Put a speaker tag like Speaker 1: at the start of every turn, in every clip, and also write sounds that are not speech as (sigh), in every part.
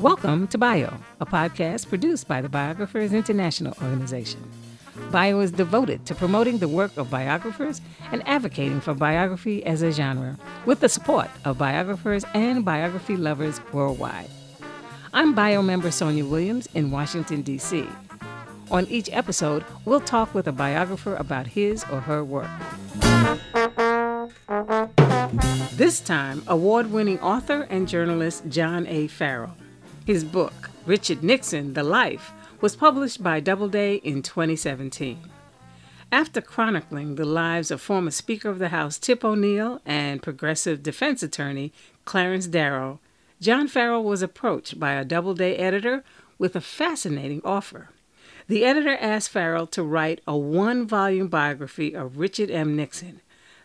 Speaker 1: Welcome to Bio, a podcast produced by the Biographers International Organization. Bio is devoted to promoting the work of biographers and advocating for biography as a genre, with the support of biographers and biography lovers worldwide. I'm Bio member Sonia Williams in Washington, D.C. On each episode, we'll talk with a biographer about his or her work. This time, award winning author and journalist John A. Farrell. His book, Richard Nixon The Life, was published by Doubleday in 2017. After chronicling the lives of former Speaker of the House Tip O'Neill and progressive defense attorney Clarence Darrow, John Farrell was approached by a Doubleday editor with a fascinating offer. The editor asked Farrell to write a one volume biography of Richard M. Nixon,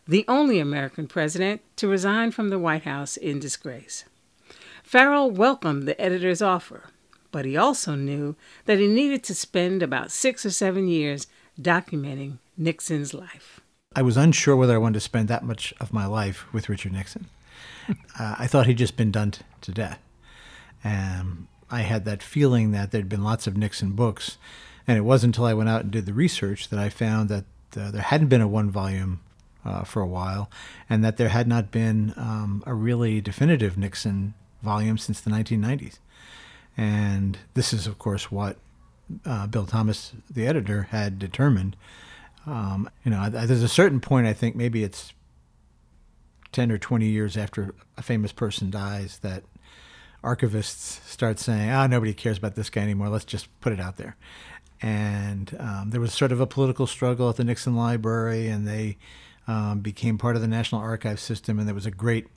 Speaker 1: the only American president to resign from the White House in disgrace. Farrell welcomed the editor's offer, but he also knew that he needed to spend about six or seven years documenting Nixon's life.
Speaker 2: I was unsure whether I wanted to spend that much of my life with Richard Nixon. (laughs) uh, I thought he'd just been done t- to death. And I had that feeling that there'd been lots of Nixon books. And it wasn't until I went out and did the research that I found that uh, there hadn't been a one volume uh, for a while, and that there had not been um, a really definitive Nixon volume since the 1990s. And this is, of course, what uh, Bill Thomas, the editor, had determined. Um, you know, there's a certain point, I think maybe it's 10 or 20 years after a famous person dies that archivists start saying, ah, oh, nobody cares about this guy anymore. Let's just put it out there. And um, there was sort of a political struggle at the Nixon Library, and they um, became part of the National Archive system. And there was a great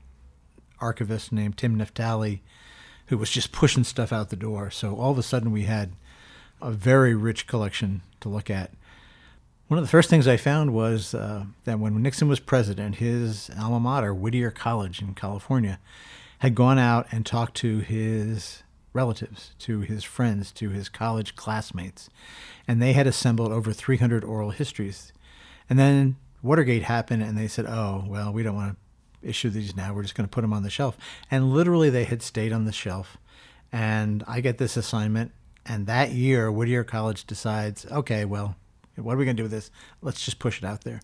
Speaker 2: archivist named Tim Naftali who was just pushing stuff out the door. So all of a sudden we had a very rich collection to look at. One of the first things I found was uh, that when Nixon was president, his alma mater, Whittier College in California, had gone out and talked to his relatives, to his friends, to his college classmates, and they had assembled over 300 oral histories. And then Watergate happened, and they said, "Oh, well, we don't want to issue these now. We're just going to put them on the shelf. And literally, they had stayed on the shelf. And I get this assignment. And that year, Whittier College decides, okay, well, what are we going to do with this? Let's just push it out there.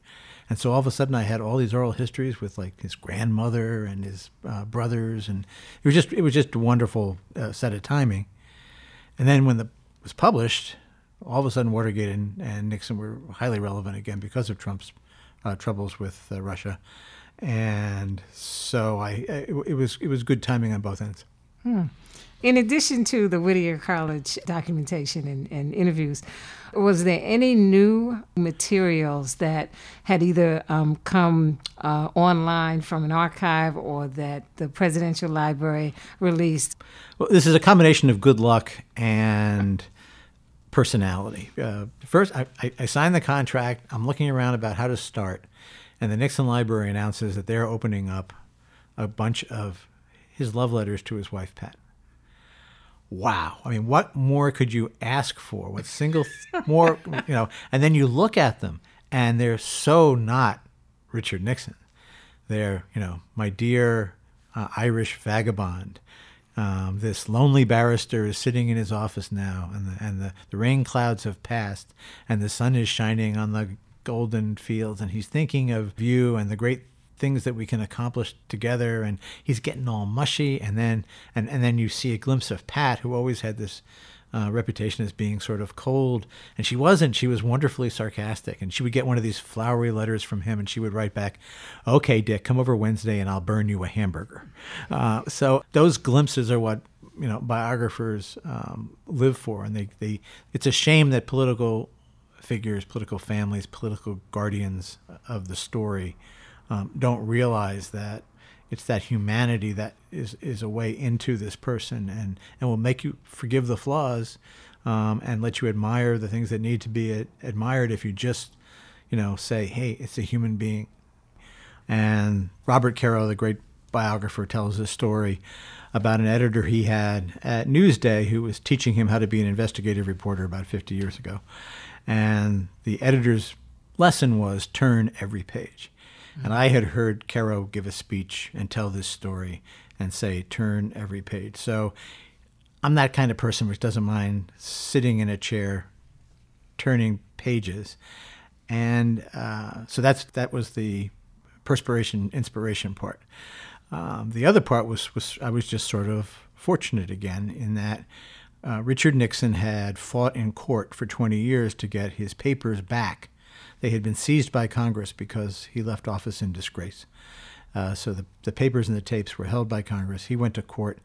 Speaker 2: And so all of a sudden, I had all these oral histories with like his grandmother and his uh, brothers, and it was just it was just a wonderful uh, set of timing. And then when the was published, all of a sudden Watergate and, and Nixon were highly relevant again because of Trump's uh, troubles with uh, Russia and so I it, it, was it was good timing on both ends.
Speaker 1: Hmm. In addition to the Whittier College documentation and, and, interviews, was there any new materials that had either um, come uh, online from an archive or that the Presidential Library released?
Speaker 2: Well, this is a combination of good luck and personality. Uh, first, I, I, I signed the contract. I'm looking around about how to start and the Nixon Library announces that they're opening up a bunch of his love letters to his wife, Pat. Wow. I mean, what more could you ask for? What single (laughs) more, you know, and then you look at them and they're so not Richard Nixon. They're, you know, my dear uh, Irish vagabond. Um, this lonely barrister is sitting in his office now, and the, and the, the rain clouds have passed, and the sun is shining on the golden fields and he's thinking of you and the great things that we can accomplish together and he's getting all mushy and then and, and then you see a glimpse of Pat who always had this uh, reputation as being sort of cold. And she wasn't. She was wonderfully sarcastic. And she would get one of these flowery letters from him and she would write back okay dick come over wednesday and i'll burn you a hamburger. Uh, so those glimpses are what you know biographers um, live for. And they, they it's a shame that political figures, political families, political guardians of the story um, don't realize that it's that humanity that is, is a way into this person and, and will make you forgive the flaws um, and let you admire the things that need to be ad- admired if you just, you know, say, hey, it's a human being. And Robert Caro, the great biographer, tells this story about an editor he had at Newsday who was teaching him how to be an investigative reporter about 50 years ago. And the editor's lesson was turn every page. And I had heard Caro give a speech and tell this story and say, turn every page. So I'm that kind of person which doesn't mind sitting in a chair, turning pages. And uh, so that's that was the perspiration, inspiration part. Um, the other part was, was I was just sort of fortunate again in that uh, Richard Nixon had fought in court for 20 years to get his papers back. They had been seized by Congress because he left office in disgrace. Uh, so the, the papers and the tapes were held by Congress. He went to court,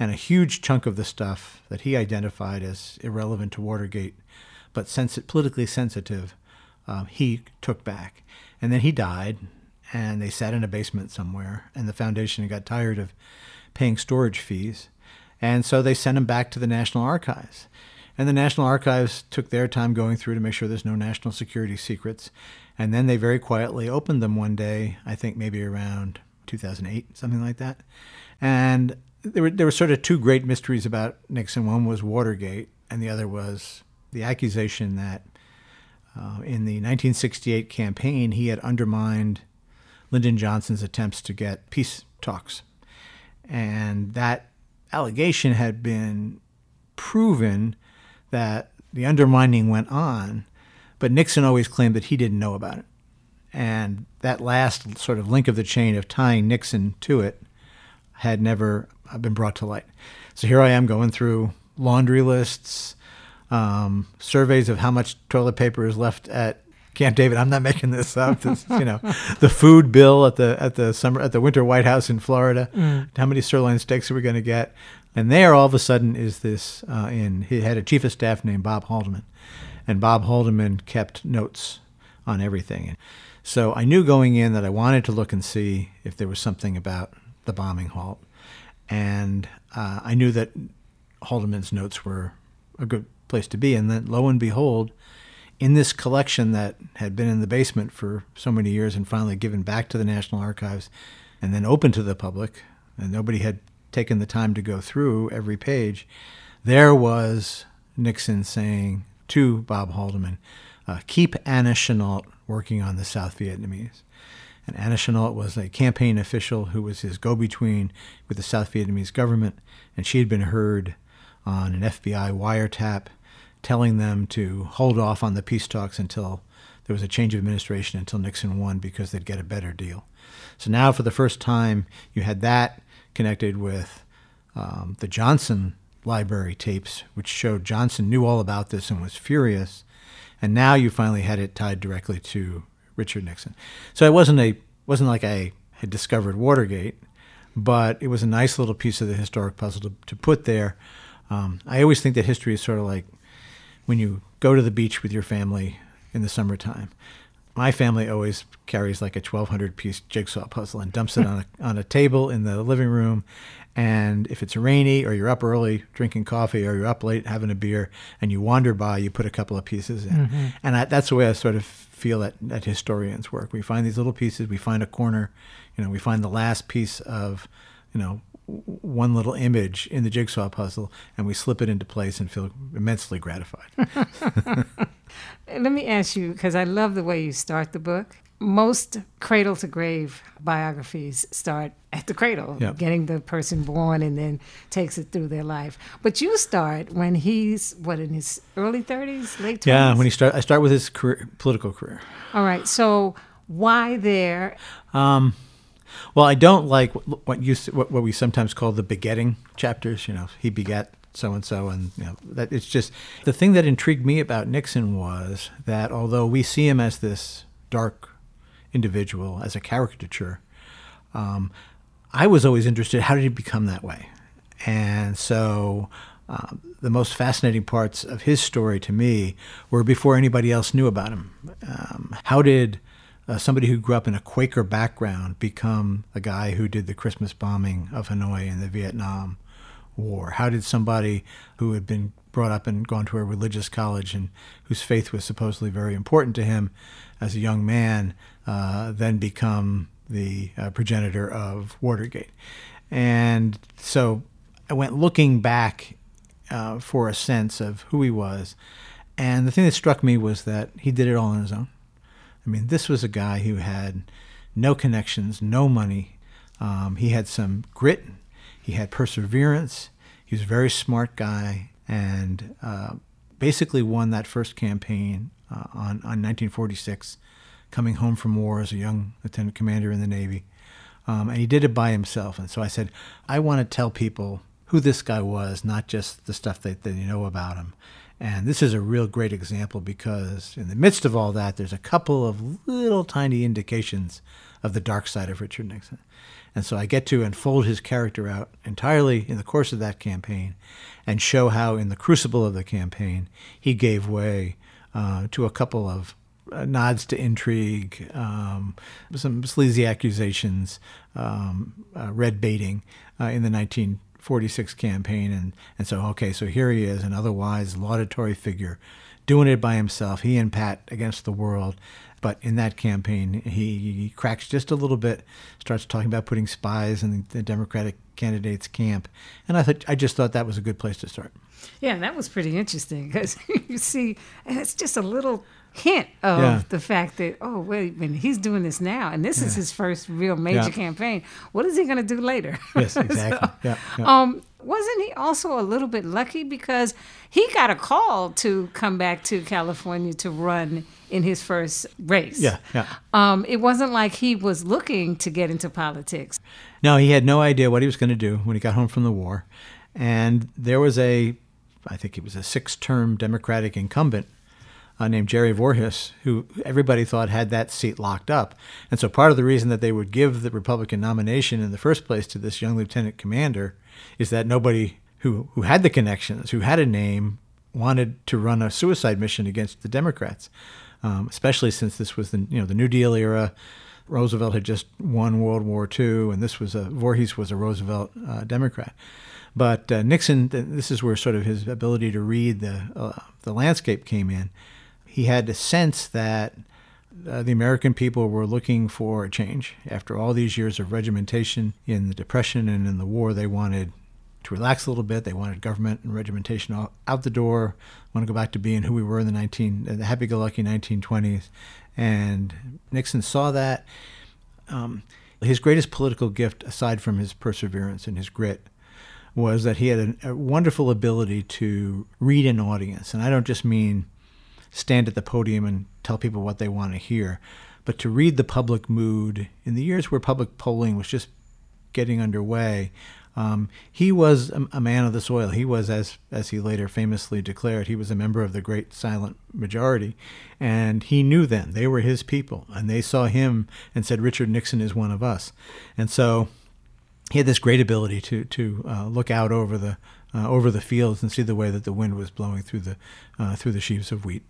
Speaker 2: and a huge chunk of the stuff that he identified as irrelevant to Watergate, but sens- politically sensitive, uh, he took back. And then he died, and they sat in a basement somewhere, and the foundation got tired of paying storage fees. And so they sent him back to the National Archives. And the National Archives took their time going through to make sure there's no national security secrets. And then they very quietly opened them one day, I think maybe around 2008, something like that. And there were, there were sort of two great mysteries about Nixon. One was Watergate, and the other was the accusation that uh, in the 1968 campaign he had undermined Lyndon Johnson's attempts to get peace talks. And that allegation had been proven that the undermining went on, but Nixon always claimed that he didn't know about it. And that last sort of link of the chain of tying Nixon to it had never been brought to light. So here I am going through laundry lists, um, surveys of how much toilet paper is left at Camp David. I'm not making this up. This, you know, (laughs) the food bill at the at the summer at the winter White House in Florida. Mm. How many sirloin steaks are we going to get? And there, all of a sudden, is this uh, in he had a chief of staff named Bob Haldeman, and Bob Haldeman kept notes on everything. And so I knew going in that I wanted to look and see if there was something about the bombing halt, and uh, I knew that Haldeman's notes were a good place to be. And then, lo and behold, in this collection that had been in the basement for so many years and finally given back to the National Archives and then open to the public, and nobody had taken the time to go through every page, there was Nixon saying to Bob Haldeman, uh, keep Anna Chennault working on the South Vietnamese. And Anna Chennault was a campaign official who was his go between with the South Vietnamese government, and she had been heard on an FBI wiretap telling them to hold off on the peace talks until there was a change of administration until Nixon won because they'd get a better deal. So now, for the first time, you had that connected with um, the Johnson library tapes, which showed Johnson knew all about this and was furious. And now you finally had it tied directly to Richard Nixon. So it wasn't a wasn't like I had discovered Watergate, but it was a nice little piece of the historic puzzle to, to put there. Um, I always think that history is sort of like when you go to the beach with your family in the summertime. My family always carries like a 1,200 piece jigsaw puzzle and dumps it on a, (laughs) on a table in the living room. And if it's rainy or you're up early drinking coffee or you're up late having a beer and you wander by, you put a couple of pieces in. Mm-hmm. And I, that's the way I sort of feel that, that historians work. We find these little pieces, we find a corner, you know, we find the last piece of, you know, one little image in the jigsaw puzzle and we slip it into place and feel immensely gratified. (laughs)
Speaker 1: Let me ask you, because I love the way you start the book. Most cradle to grave biographies start at the cradle, yep. getting the person born and then takes it through their life. But you start when he's what in his early 30s, late 20s?
Speaker 2: Yeah, when he start I start with his career, political career.
Speaker 1: All right. So why there?
Speaker 2: Um, well, I don't like what you what, what we sometimes call the begetting chapters. You know, he begat so and so, and you know that it's just the thing that intrigued me about Nixon was that although we see him as this dark individual, as a caricature, um, I was always interested. How did he become that way? And so. Uh, the most fascinating parts of his story to me were before anybody else knew about him. Um, how did uh, somebody who grew up in a Quaker background become a guy who did the Christmas bombing of Hanoi in the Vietnam War? How did somebody who had been brought up and gone to a religious college and whose faith was supposedly very important to him as a young man uh, then become the uh, progenitor of Watergate? And so I went looking back uh, for a sense of who he was. And the thing that struck me was that he did it all on his own. I mean, this was a guy who had no connections, no money. Um, he had some grit, he had perseverance. He was a very smart guy, and uh, basically won that first campaign uh, on, on 1946, coming home from war as a young lieutenant commander in the Navy. Um, and he did it by himself. And so I said, I want to tell people who this guy was, not just the stuff that they know about him. And this is a real great example because in the midst of all that, there's a couple of little tiny indications of the dark side of Richard Nixon. And so I get to unfold his character out entirely in the course of that campaign and show how, in the crucible of the campaign, he gave way uh, to a couple of uh, nods to intrigue, um, some sleazy accusations, um, uh, red baiting uh, in the 1946 campaign. And, and so, okay, so here he is, an otherwise laudatory figure, doing it by himself, he and Pat against the world. But in that campaign, he, he cracks just a little bit, starts talking about putting spies in the Democratic candidates' camp, and I thought I just thought that was a good place to start.
Speaker 1: Yeah, that was pretty interesting because (laughs) you see, and it's just a little hint of yeah. the fact that oh wait, when he's doing this now, and this yeah. is his first real major yeah. campaign. What is he going to do later?
Speaker 2: Yes, (laughs) exactly. so,
Speaker 1: yeah, Um, wasn't he also a little bit lucky because he got a call to come back to California to run in his first race?
Speaker 2: Yeah, yeah.
Speaker 1: Um, it wasn't like he was looking to get into politics.
Speaker 2: No, he had no idea what he was going to do when he got home from the war, and there was a, I think it was a six-term Democratic incumbent uh, named Jerry Voorhis, who everybody thought had that seat locked up. And so part of the reason that they would give the Republican nomination in the first place to this young lieutenant commander is that nobody who, who had the connections, who had a name, wanted to run a suicide mission against the Democrats, um, especially since this was the you know the New Deal era. Roosevelt had just won World War II, and this was a Voorhis was a Roosevelt uh, Democrat. But uh, Nixon, this is where sort of his ability to read the uh, the landscape came in he had a sense that uh, the American people were looking for a change. After all these years of regimentation in the Depression and in the war, they wanted to relax a little bit. They wanted government and regimentation out, out the door. Want to go back to being who we were in the 19, the happy-go-lucky 1920s. And Nixon saw that. Um, his greatest political gift, aside from his perseverance and his grit, was that he had a, a wonderful ability to read an audience. And I don't just mean stand at the podium and tell people what they want to hear, but to read the public mood in the years where public polling was just getting underway. Um, he was a, a, man of the soil. He was, as as he later famously declared, he was a member of the great silent majority, and he knew then they were his people, and they saw him and said, "Richard Nixon is one of us," and so he had this great ability to to uh, look out over the uh, over the fields and see the way that the wind was blowing through the uh, through the sheaves of wheat.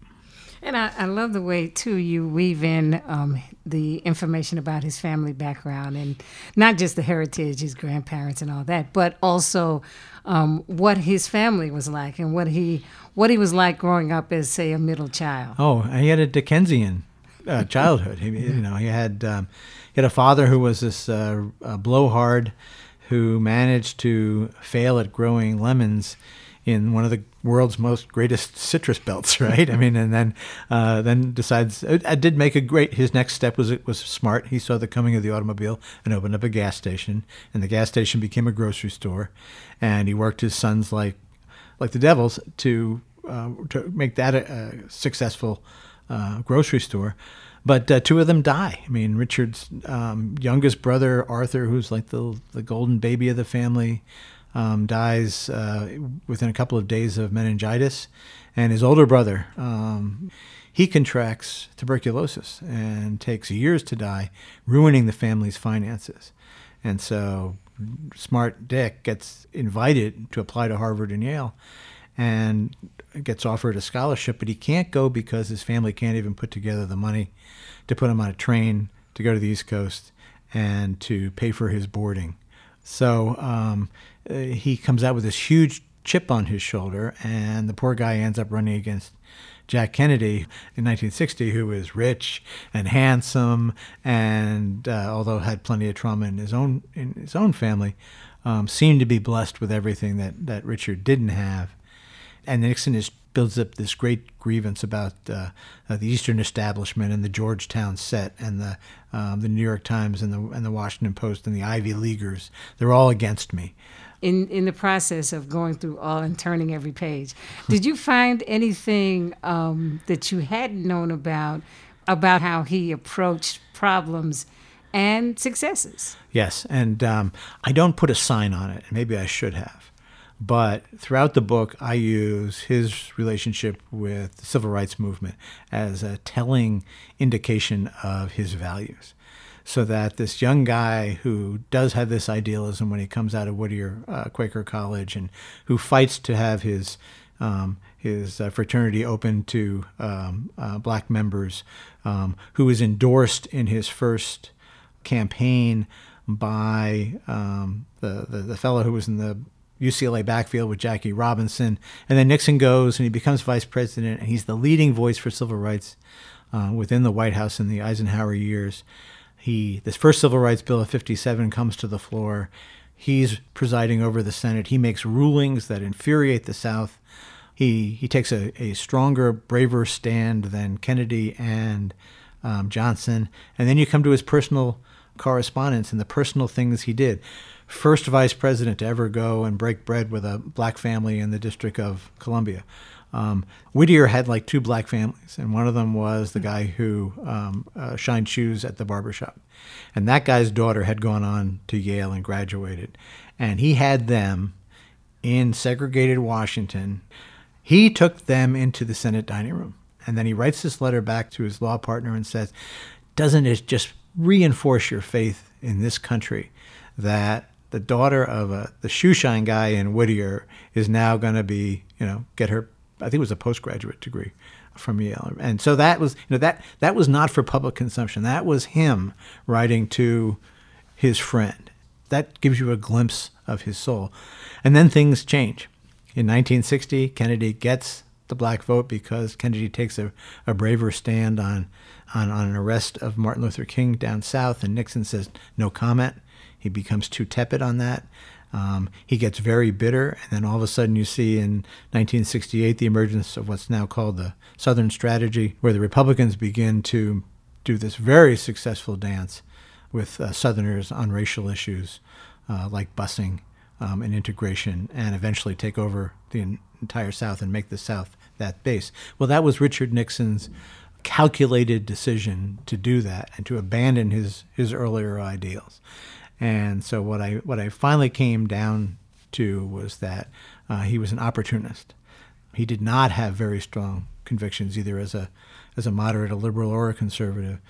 Speaker 1: And I, I, love the way too you weave in um, the information about his family background and not just the heritage, his grandparents and all that, but also um, what his family was like and what he what he was like growing up as say a middle child.
Speaker 2: Oh, he had a Dickensian uh, (laughs) childhood. he, you know, he had um, he had a father who was this uh, blowhard who managed to fail at growing lemons in one of the world's most greatest citrus belts, (laughs) right? I mean, and then uh, then decides I did make a great. His next step was it was smart. He saw the coming of the automobile and opened up a gas station, and the gas station became a grocery store, and he worked his sons like like the devils to uh, to make that a, a successful uh, grocery store. But uh, two of them die. I mean, Richard's um, youngest brother Arthur, who's like the the golden baby of the family, um, dies uh, within a couple of days of meningitis, and his older brother um, he contracts tuberculosis and takes years to die, ruining the family's finances. And so, smart Dick gets invited to apply to Harvard and Yale, and gets offered a scholarship, but he can't go because his family can't even put together the money to put him on a train to go to the East Coast and to pay for his boarding. So um, uh, he comes out with this huge chip on his shoulder, and the poor guy ends up running against Jack Kennedy in 1960, who was rich and handsome, and uh, although had plenty of trauma in his own in his own family, um, seemed to be blessed with everything that that Richard didn't have. And Nixon is builds up this great grievance about uh, uh, the Eastern Establishment and the Georgetown set and the um, the New York Times and the and the Washington Post and the Ivy Leaguers. They're all against me.
Speaker 1: In in the process of going through all and turning every page, did you find anything um, that you hadn't known about about how he approached problems? And successes.
Speaker 2: Yes, and um, I don't put a sign on it. Maybe I should have. But throughout the book, I use his relationship with the civil rights movement as a telling indication of his values. So that this young guy who does have this idealism when he comes out of Whittier uh, Quaker College and who fights to have his um, his uh, fraternity open to um, uh, black members, um, endorsed in his first campaign by um, the, the, the fellow who was in the UCLA backfield with Jackie Robinson. And then Nixon goes and he becomes vice president, and he's the leading voice for civil rights uh, within the White House in the Eisenhower years. He, this first Civil Rights Bill of 57 comes to the floor. He's presiding over the Senate. He makes rulings that infuriate the South. He, he takes a, a stronger, braver stand than Kennedy and um, Johnson. And then you come to his personal correspondence and the personal things he did first vice president to ever go and break bread with a black family in the District of Columbia. Um, Whittier had like two black families, and one of them was the guy who um, uh, shined shoes at the barbershop. And that guy's daughter had gone on to Yale and graduated. And he had them in segregated Washington. He took them into the Senate dining room. And then he writes this letter back to his law partner and says, Doesn't it just reinforce your faith in this country that the daughter of a, the shoeshine guy in Whittier is now going to be, you know, get her, I think it was a postgraduate degree from Yale. And so that was, you know, that, that was not for public consumption. That was him writing to his friend. That gives you a glimpse of his soul. And then things change. In 1960, Kennedy gets the black vote because Kennedy takes a, a braver stand on, on, on an arrest of Martin Luther King down south, and Nixon says no comment. He becomes too tepid on that. Um, he gets very bitter, and then all of a sudden you see in 1968 the emergence of what's now called the Southern Strategy, where the Republicans begin to do this very successful dance with uh, Southerners on racial issues uh, like busing um, and integration, and eventually take over the entire South and make the South that base. Well, that was Richard Nixon's calculated decision to do that and to abandon his his earlier ideals. And so what I what I finally came down to was that uh, he was an opportunist. He did not have very strong convictions either as a as a moderate, a liberal, or a conservative.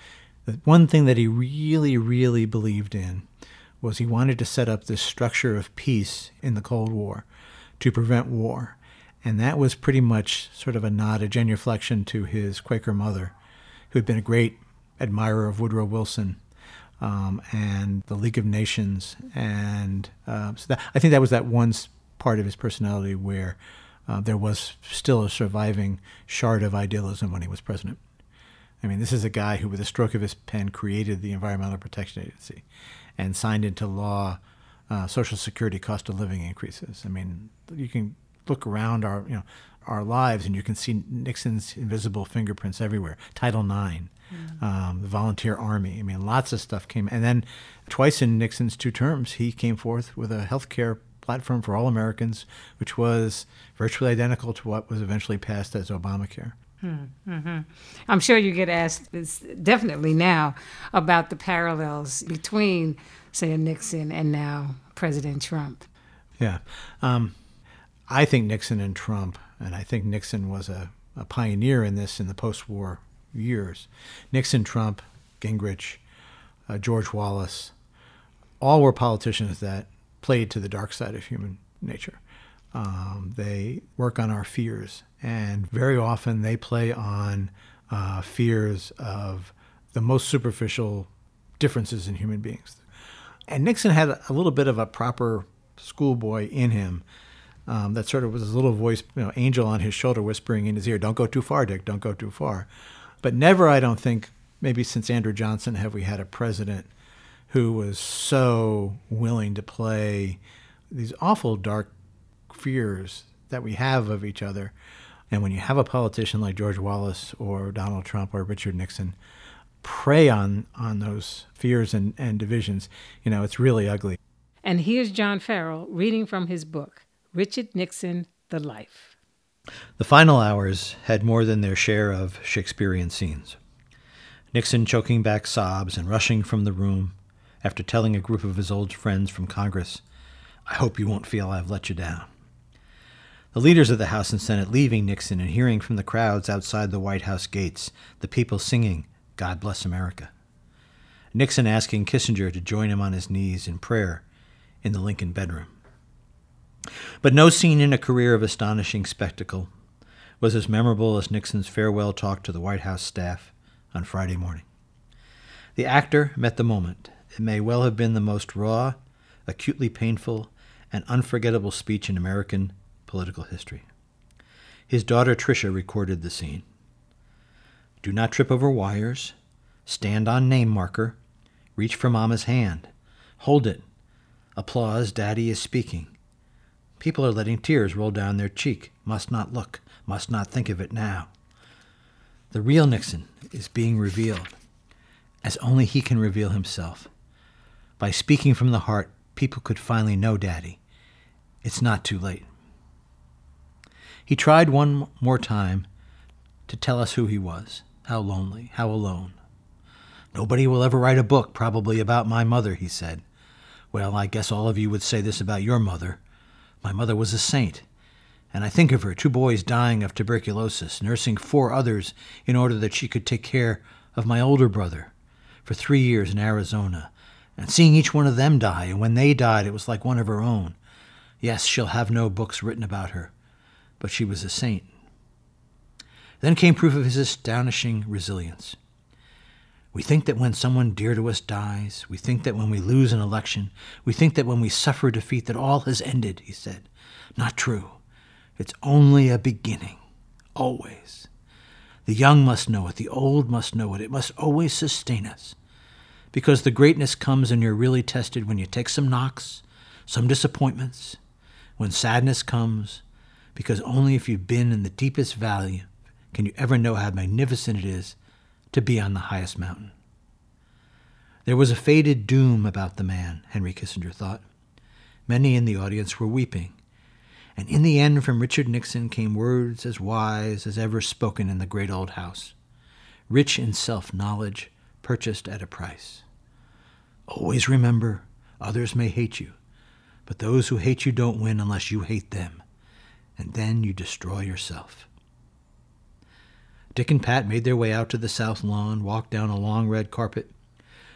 Speaker 2: The one thing that he really, really believed in was he wanted to set up this structure of peace in the Cold War to prevent war. And that was pretty much sort of a nod, a genuflection to his Quaker mother, who had been a great admirer of Woodrow Wilson um, and the League of Nations, and uh, so that, I think that was that one part of his personality where uh, there was still a surviving shard of idealism when he was president. I mean, this is a guy who, with a stroke of his pen, created the Environmental Protection Agency and signed into law uh, Social Security cost of living increases. I mean, you can look around our, you know, our lives and you can see Nixon's invisible fingerprints everywhere. Title IX, mm. um, the volunteer army. I mean, lots of stuff came. And then twice in Nixon's two terms, he came forth with a health care platform for all Americans, which was virtually identical to what was eventually passed as Obamacare.
Speaker 1: Mm-hmm. I'm sure you get asked this definitely now about the parallels between, say, Nixon and now President Trump.
Speaker 2: Yeah. Um, I think Nixon and Trump, and I think Nixon was a, a pioneer in this in the post war years. Nixon, Trump, Gingrich, uh, George Wallace, all were politicians that played to the dark side of human nature. Um, they work on our fears, and very often they play on uh, fears of the most superficial differences in human beings. And Nixon had a little bit of a proper schoolboy in him um, that sort of was his little voice, you know, angel on his shoulder whispering in his ear, "Don't go too far, Dick. Don't go too far." But never, I don't think, maybe since Andrew Johnson, have we had a president who was so willing to play these awful dark fears that we have of each other
Speaker 3: And when you have a politician like George Wallace or Donald Trump or Richard Nixon prey on, on those fears and, and divisions, you know, it's really ugly.
Speaker 1: And here's John Farrell reading from his book, Richard Nixon, The Life.
Speaker 2: The final hours had more than their share of Shakespearean scenes. Nixon choking back sobs and rushing from the room after telling a group of his old friends from Congress, I hope you won't feel I've let you down. The leaders of the House and Senate leaving Nixon and hearing from the crowds outside the White House gates the people singing, God Bless America. Nixon asking Kissinger to join him on his knees in prayer in the Lincoln bedroom. But no scene in a career of astonishing spectacle was as memorable as Nixon's farewell talk to the White House staff on Friday morning. The actor met the moment. It may well have been the most raw, acutely painful, and unforgettable speech in American political history. His daughter Tricia recorded the scene. Do not trip over wires. Stand on name marker. Reach for Mama's hand. Hold it. Applause, Daddy is speaking. People are letting tears roll down their cheek. Must not look. Must not think of it now. The real Nixon is being revealed, as only he can reveal himself. By speaking from the heart, people could finally know Daddy. It's not too late. He tried one more time to tell us who he was, how lonely, how alone. Nobody will ever write a book, probably, about my mother, he said. Well, I guess all of you would say this about your mother. My mother was a saint. And I think of her, two boys dying of tuberculosis, nursing four others in order that she could take care of my older brother for three years in Arizona, and seeing each one of them die, and when they died, it was like one of her own. Yes, she'll have no books written about her, but she was a saint. Then came proof of his astonishing resilience. We think that when someone dear to us dies, we think that when we lose an election, we think that when we suffer defeat, that all has ended, he said. Not true. It's only a beginning. Always. The young must know it, the old must know it. It must always sustain us. Because the greatness comes and you're really tested when you take some knocks, some disappointments, when sadness comes, because only if you've been in the deepest valley can you ever know how magnificent it is to be on the highest mountain. There was a faded doom about the man, Henry Kissinger thought. Many in the audience were weeping. And in the end, from Richard Nixon came words as wise as ever spoken in the great old house, rich in self knowledge, purchased at a price. Always remember, others may hate you, but those who hate you don't win unless you hate them, and then you destroy yourself. Dick and Pat made their way out to the south lawn, walked down a long red carpet,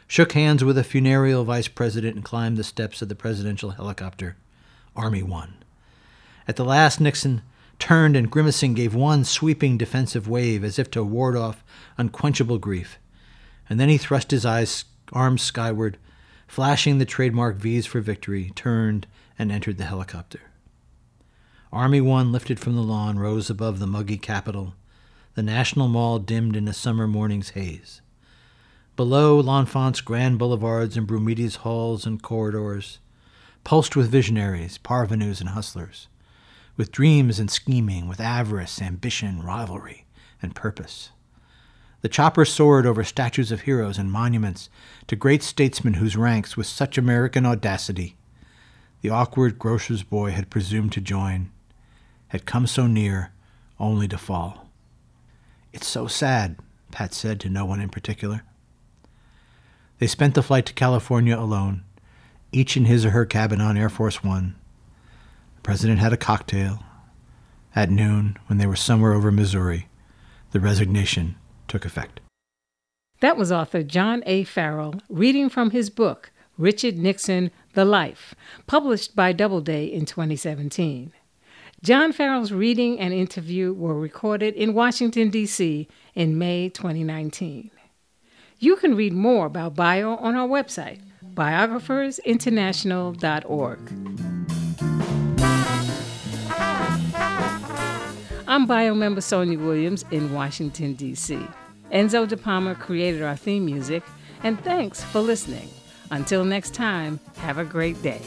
Speaker 2: shook hands with a funereal vice president, and climbed the steps of the presidential helicopter, Army One. At the last, Nixon turned and grimacing gave one sweeping defensive wave as if to ward off unquenchable grief, and then he thrust his eyes arms skyward, flashing the trademark V's for victory, turned and entered the helicopter. Army One lifted from the lawn rose above the muggy Capitol the National Mall dimmed in a summer morning's haze. Below, L'Enfant's grand boulevards and Brumidi's halls and corridors, pulsed with visionaries, parvenus, and hustlers, with dreams and scheming, with avarice, ambition, rivalry, and purpose. The chopper soared over statues of heroes and monuments to great statesmen whose ranks, with such American audacity, the awkward grocer's boy had presumed to join, had come so near only to fall. It's so sad, Pat said to no one in particular. They spent the flight to California alone, each in his or her cabin on Air Force One. The president had a cocktail. At noon, when they were somewhere over Missouri, the resignation took effect.
Speaker 1: That was author John A. Farrell reading from his book, Richard Nixon The Life, published by Doubleday in 2017. John Farrell's reading and interview were recorded in Washington, D.C. in May 2019. You can read more about Bio on our website, biographersinternational.org. I'm Bio member Sonia Williams in Washington, D.C. Enzo De Palma created our theme music, and thanks for listening. Until next time, have a great day.